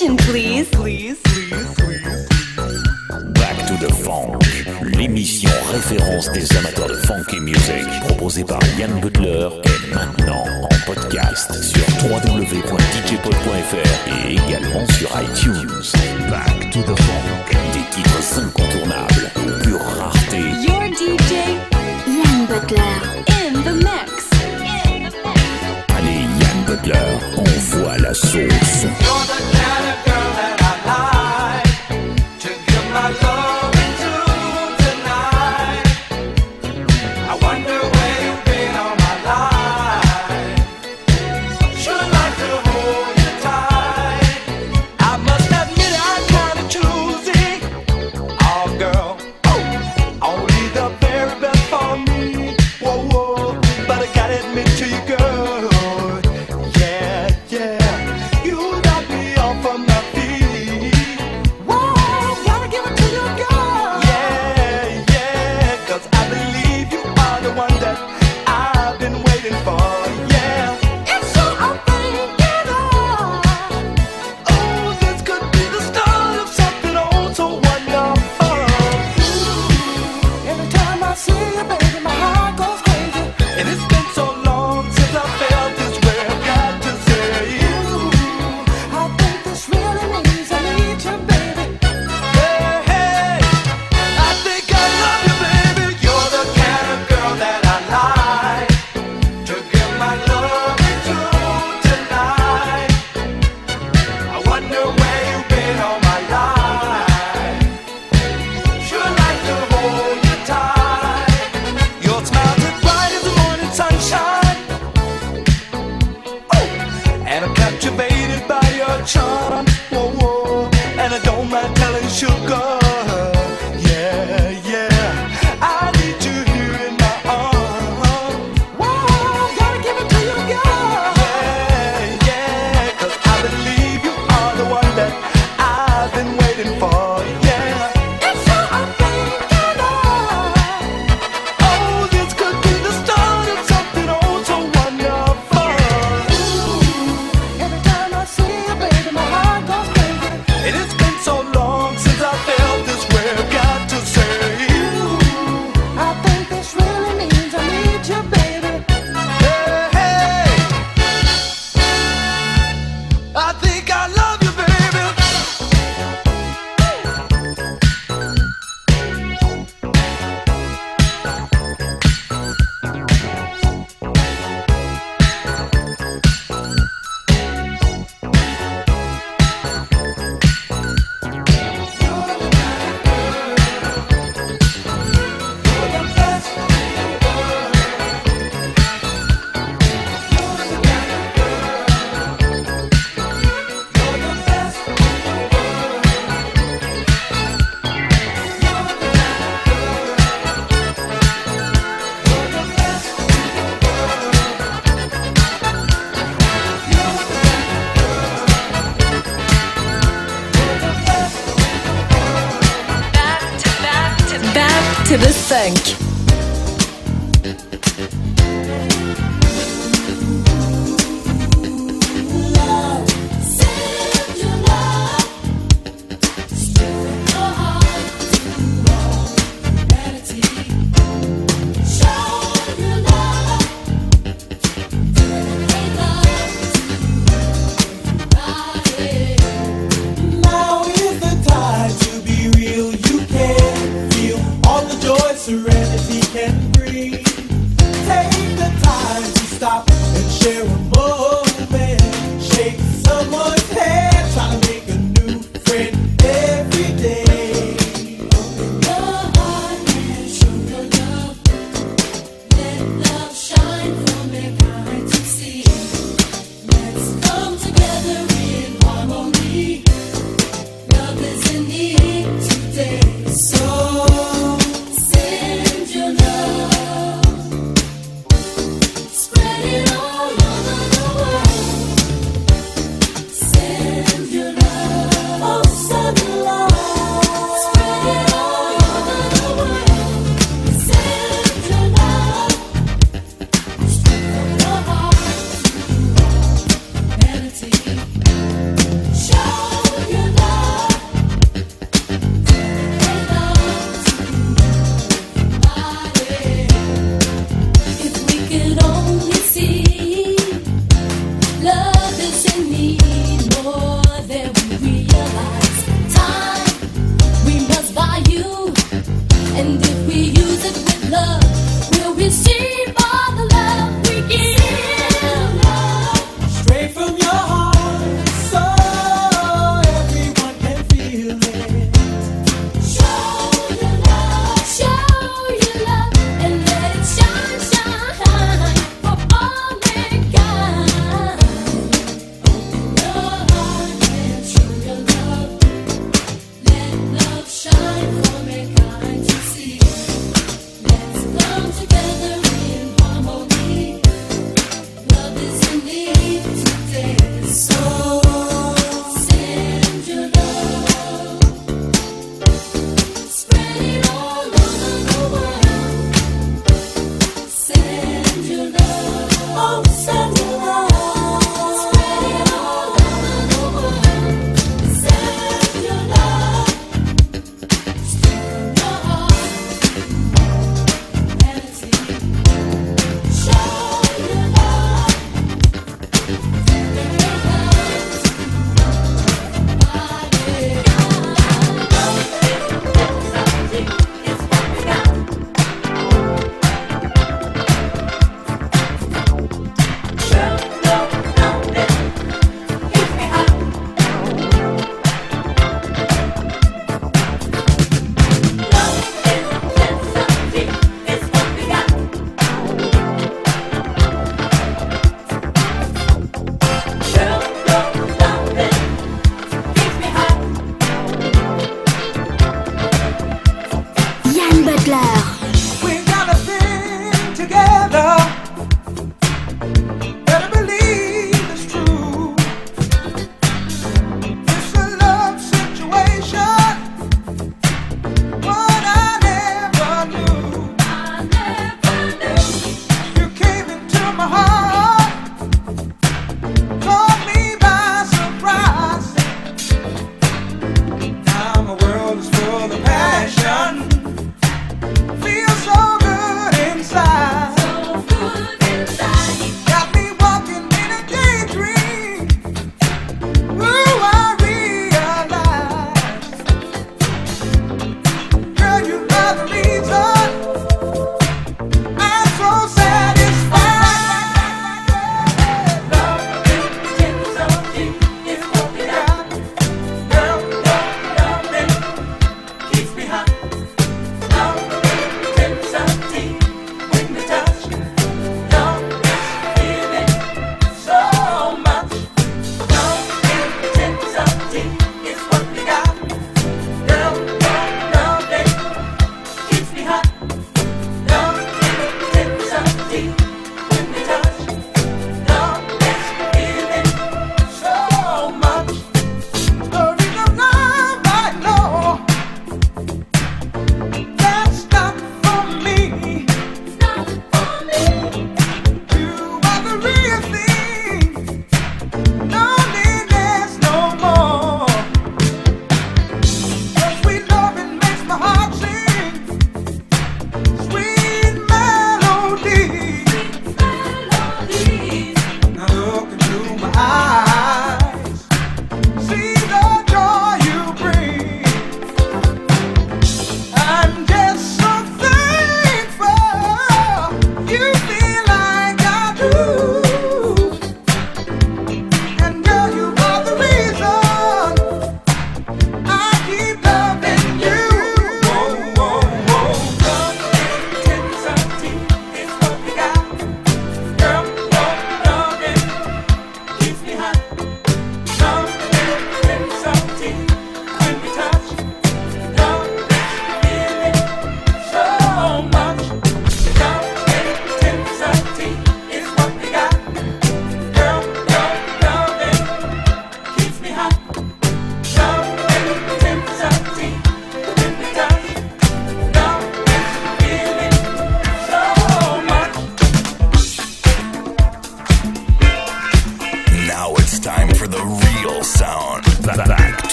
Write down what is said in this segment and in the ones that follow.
Back to the Funk, l'émission référence des amateurs de funky music, proposée par Yann Butler, est maintenant en podcast sur www.djpod.fr et également sur iTunes. Back to the Funk, des titres incontournables, pure rareté. Your DJ, Yann Butler, in the mix. Allez, Yann Butler, on voit la sauce.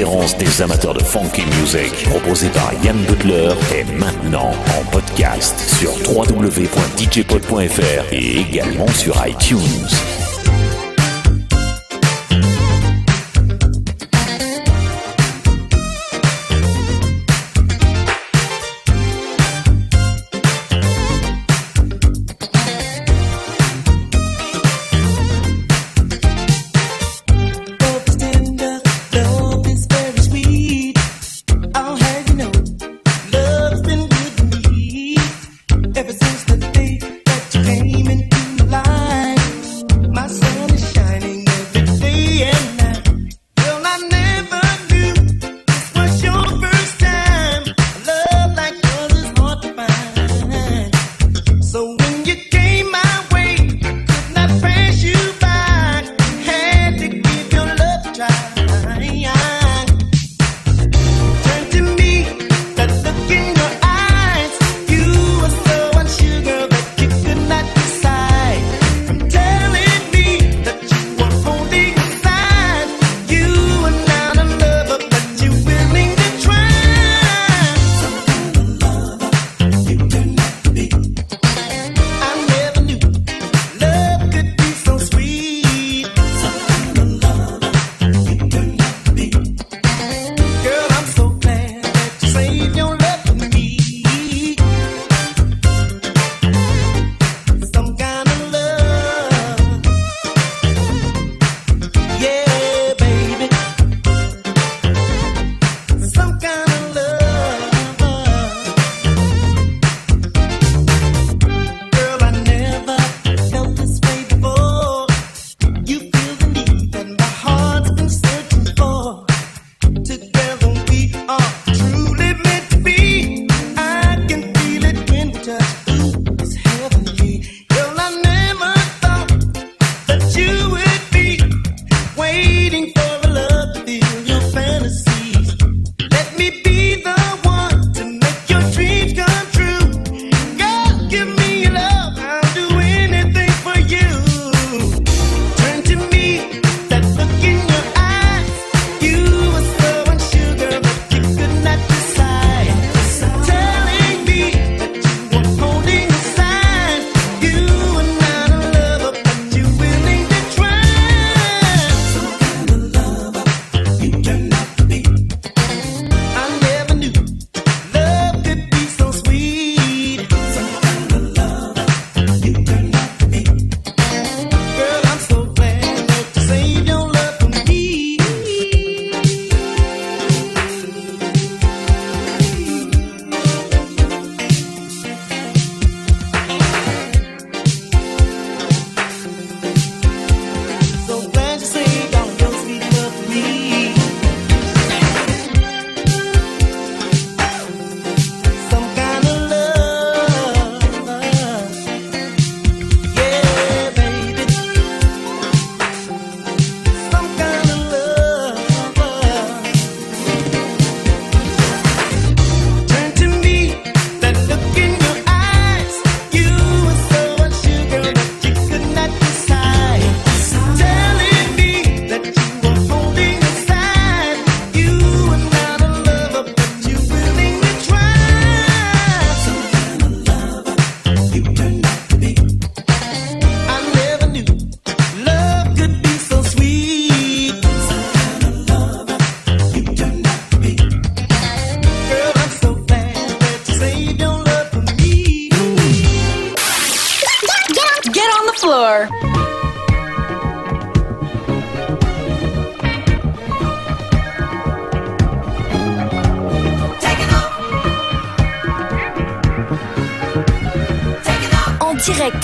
référence des amateurs de funky music proposée par Yann Butler est maintenant en podcast sur www.djpod.fr et également sur iTunes.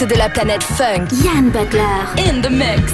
de la planète funk. Yann Butler. In the mix.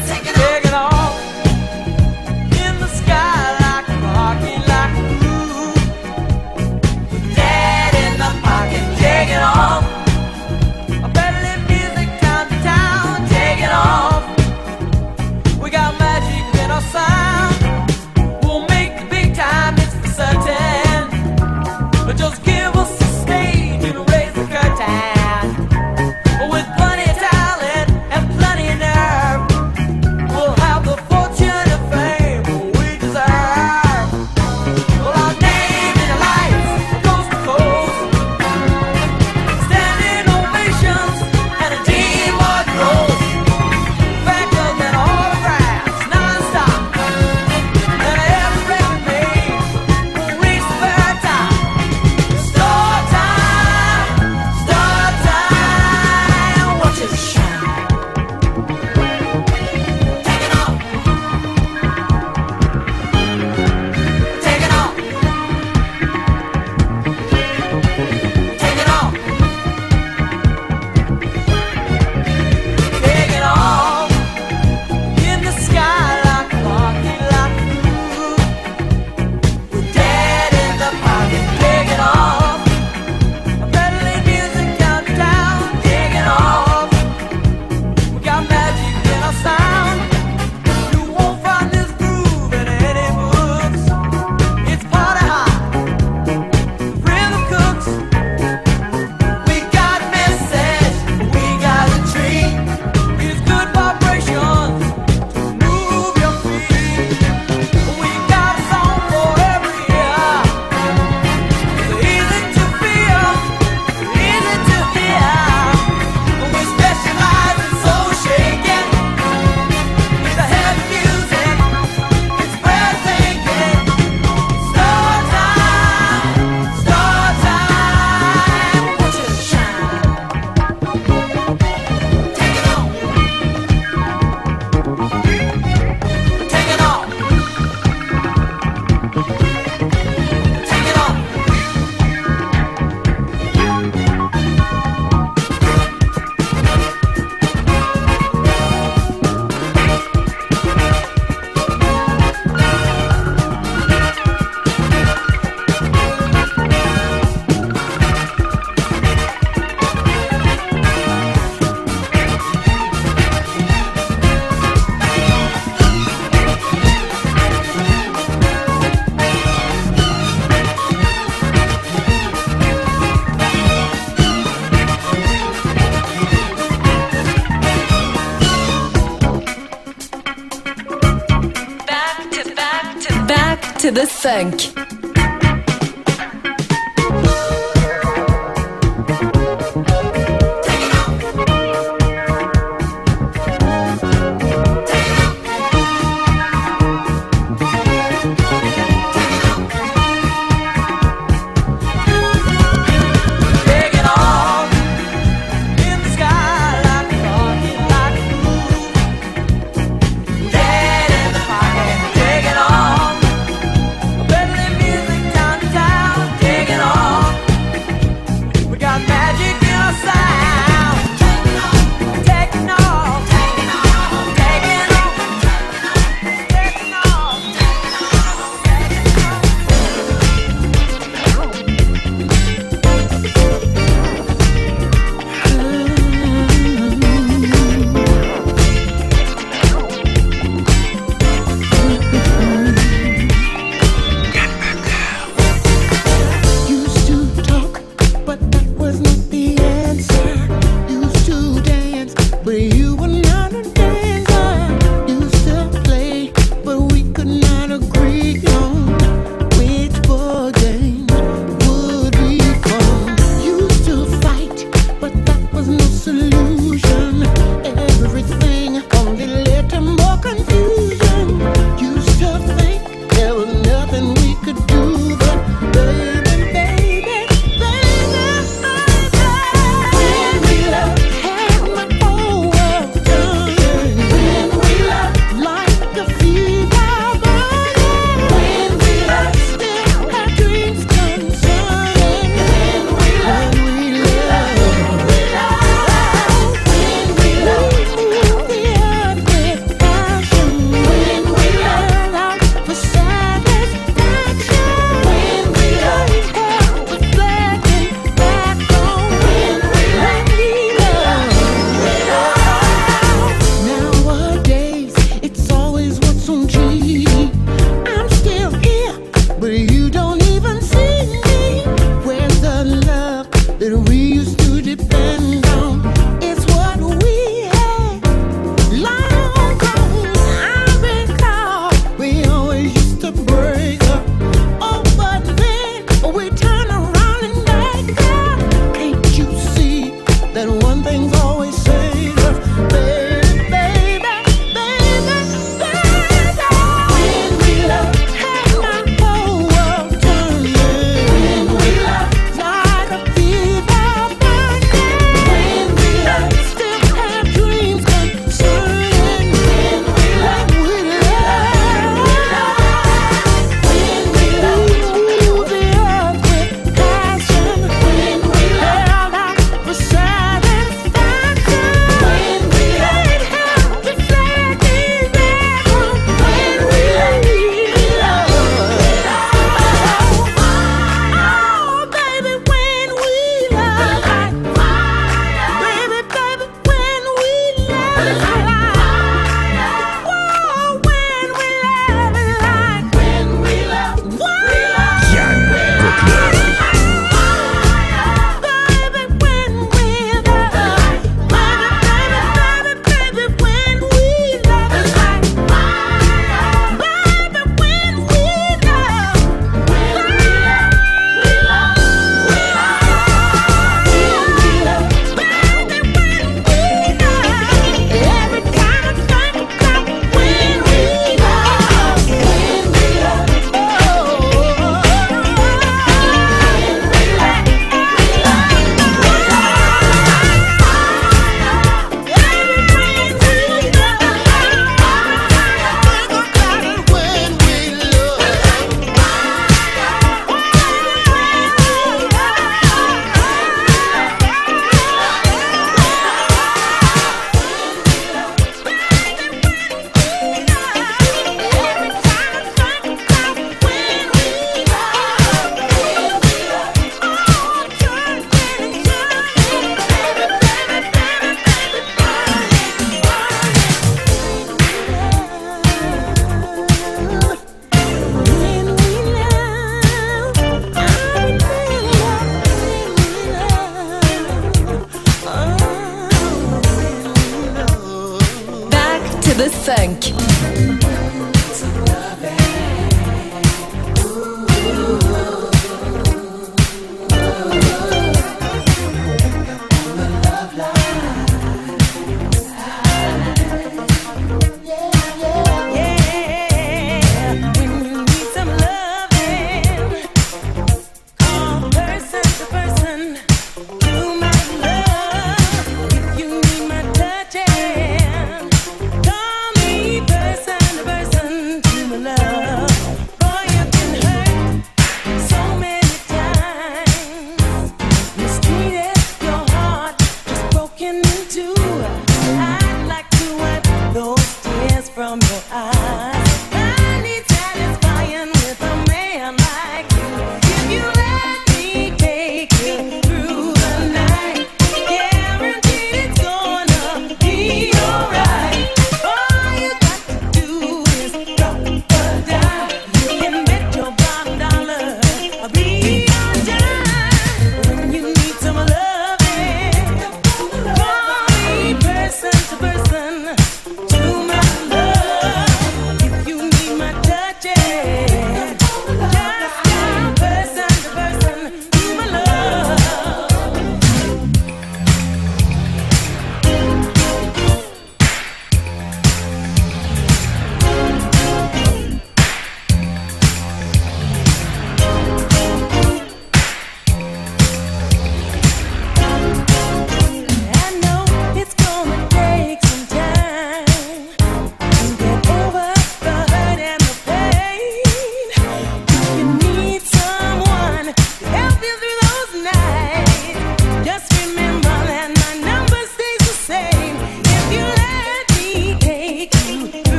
Funk.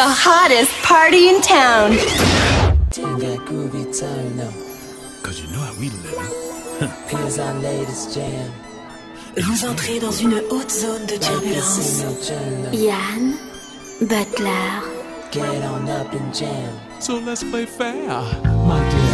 The hottest party in town. Cause you know how we live. Here's our latest jam. Vous entrez dans une haute zone de turbulence. Yann, Butler. Get on up and jam. So let's play fair, my dear.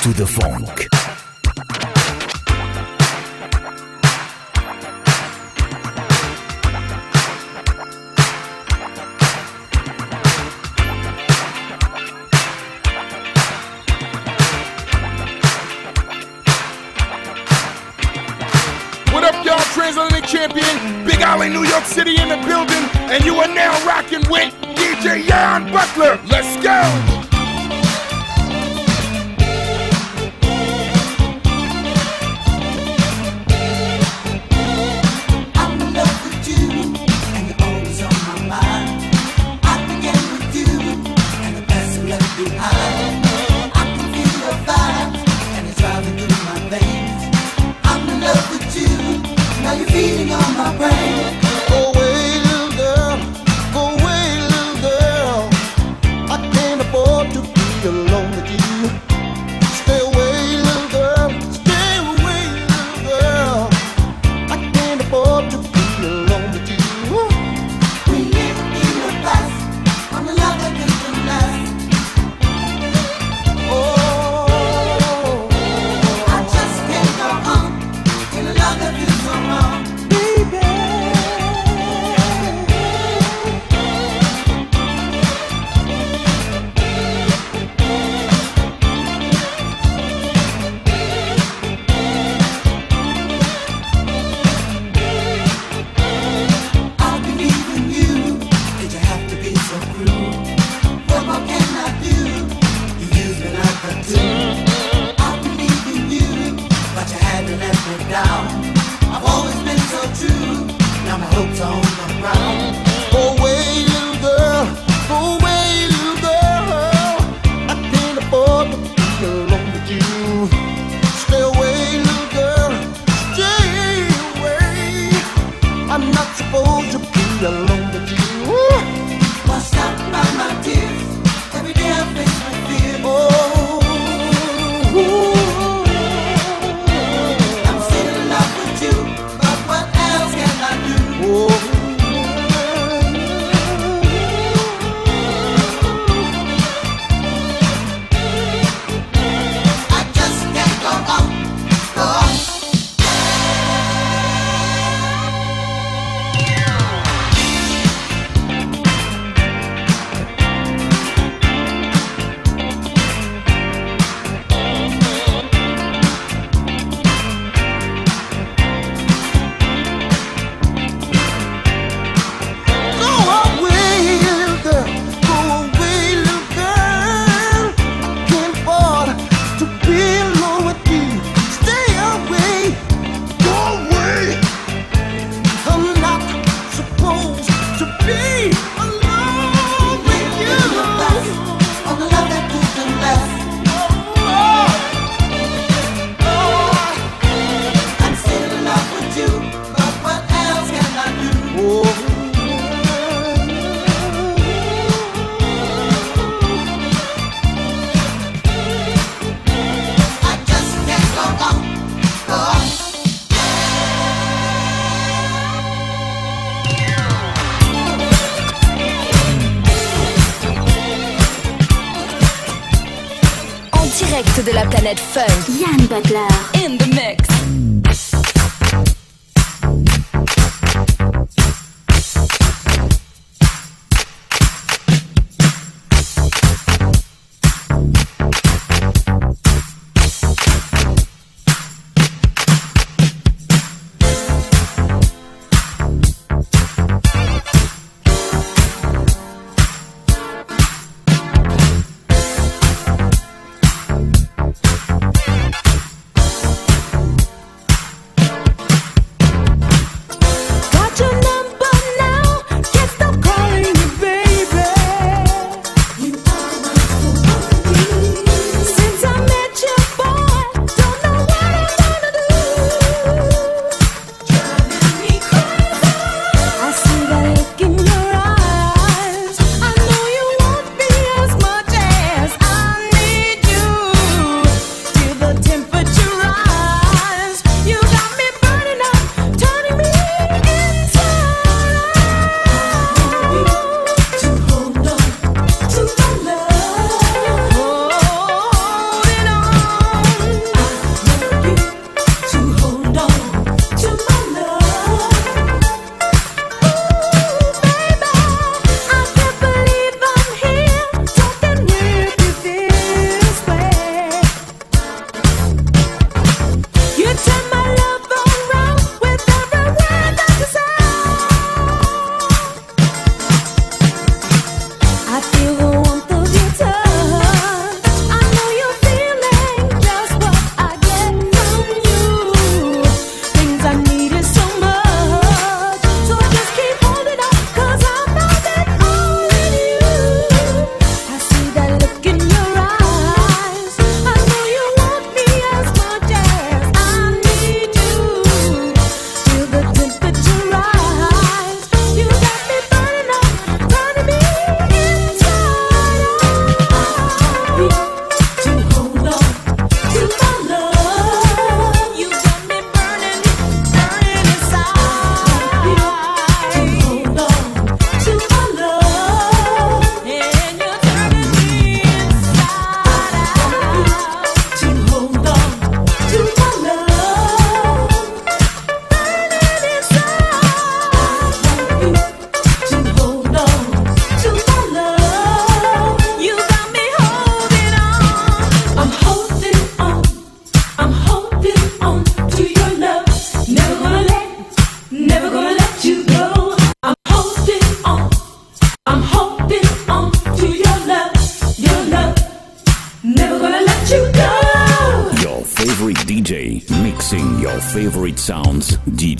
to the funk. What up, y'all? Transatlantic champion, Big Alley, New York City in the building, and you are now rocking with DJ Jan Butler. Let's go!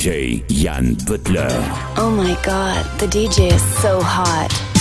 DJ Jan Butler. Oh my god, the DJ is so hot.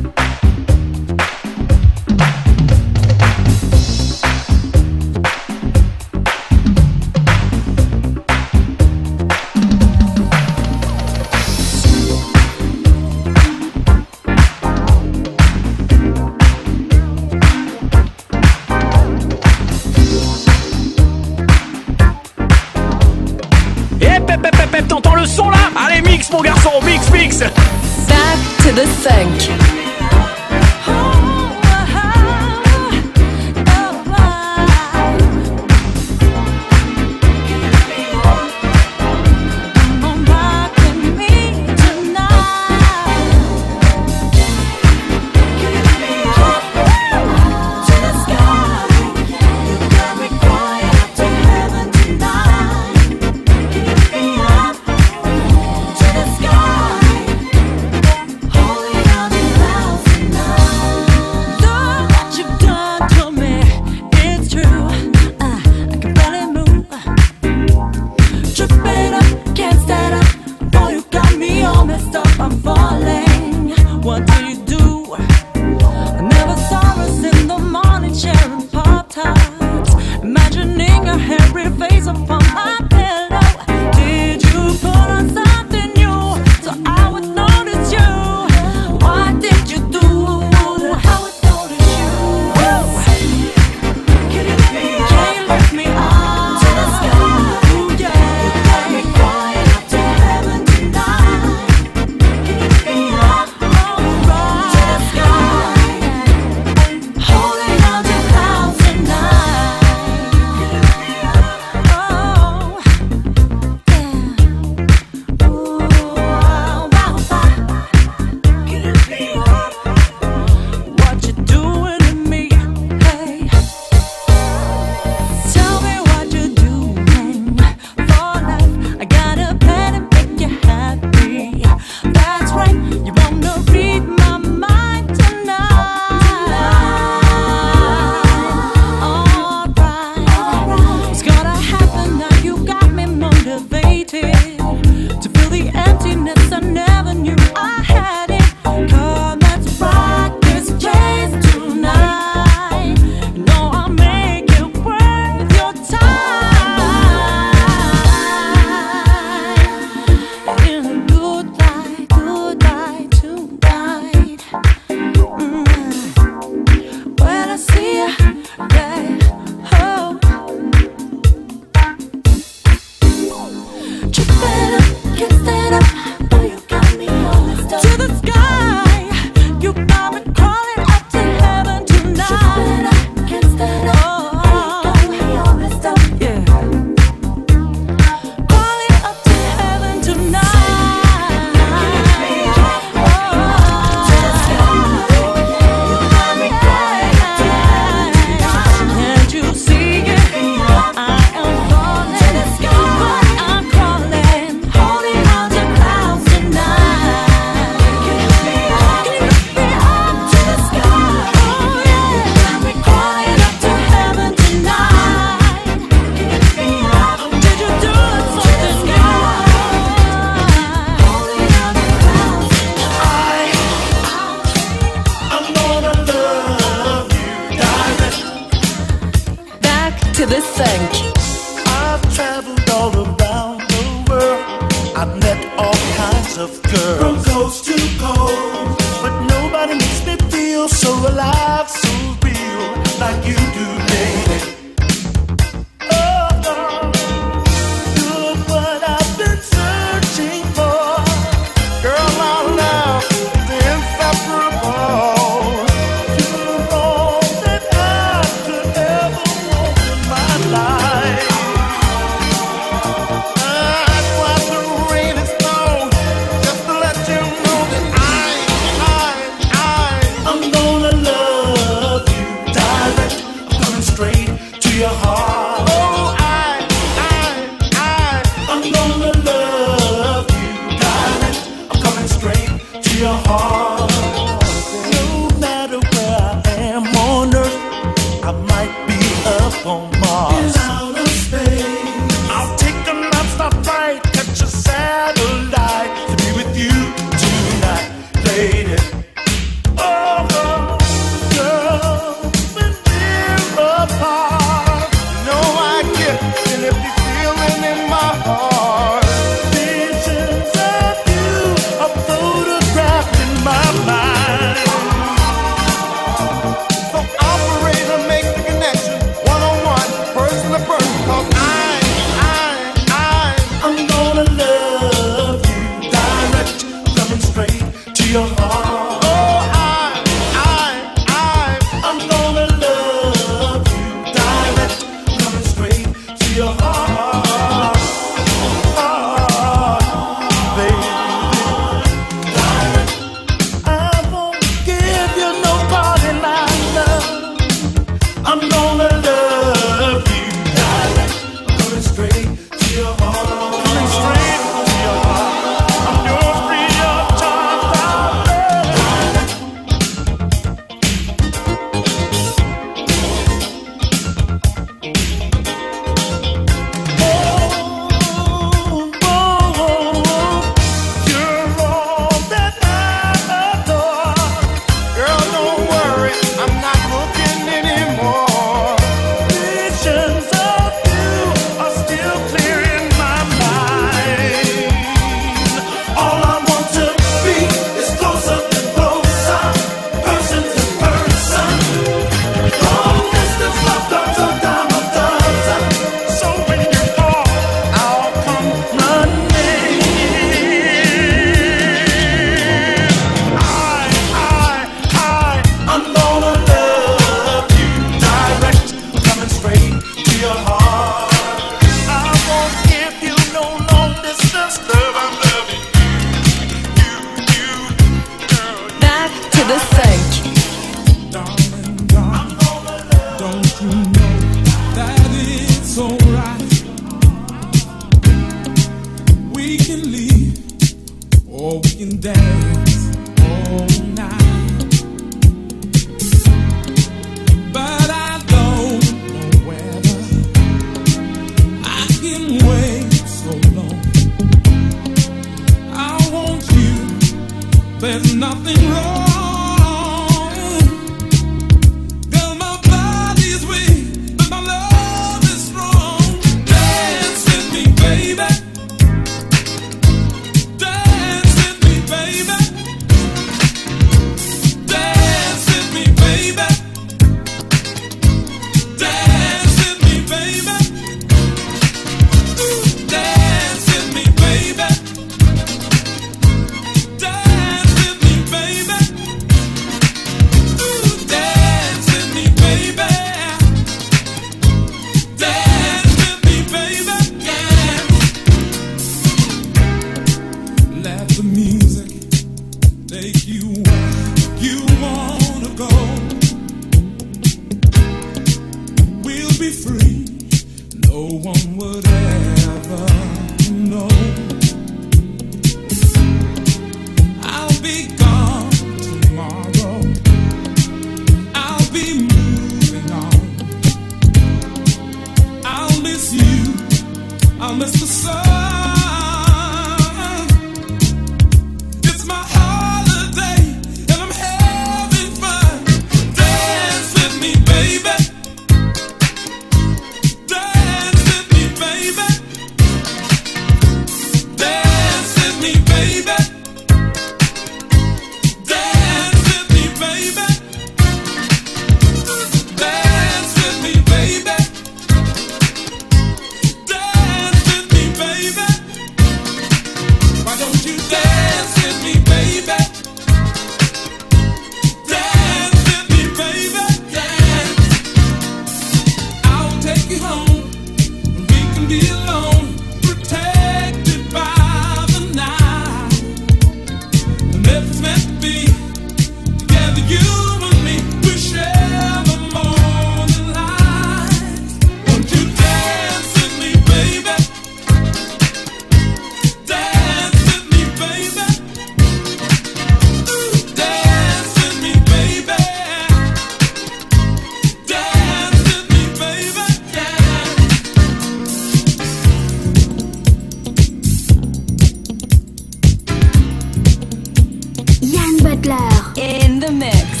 In the mix.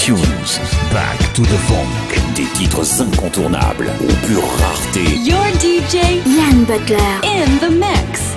tunes. Back to the funk. Des titres incontournables aux pure rareté. Your DJ, Yann Butler, in the mix.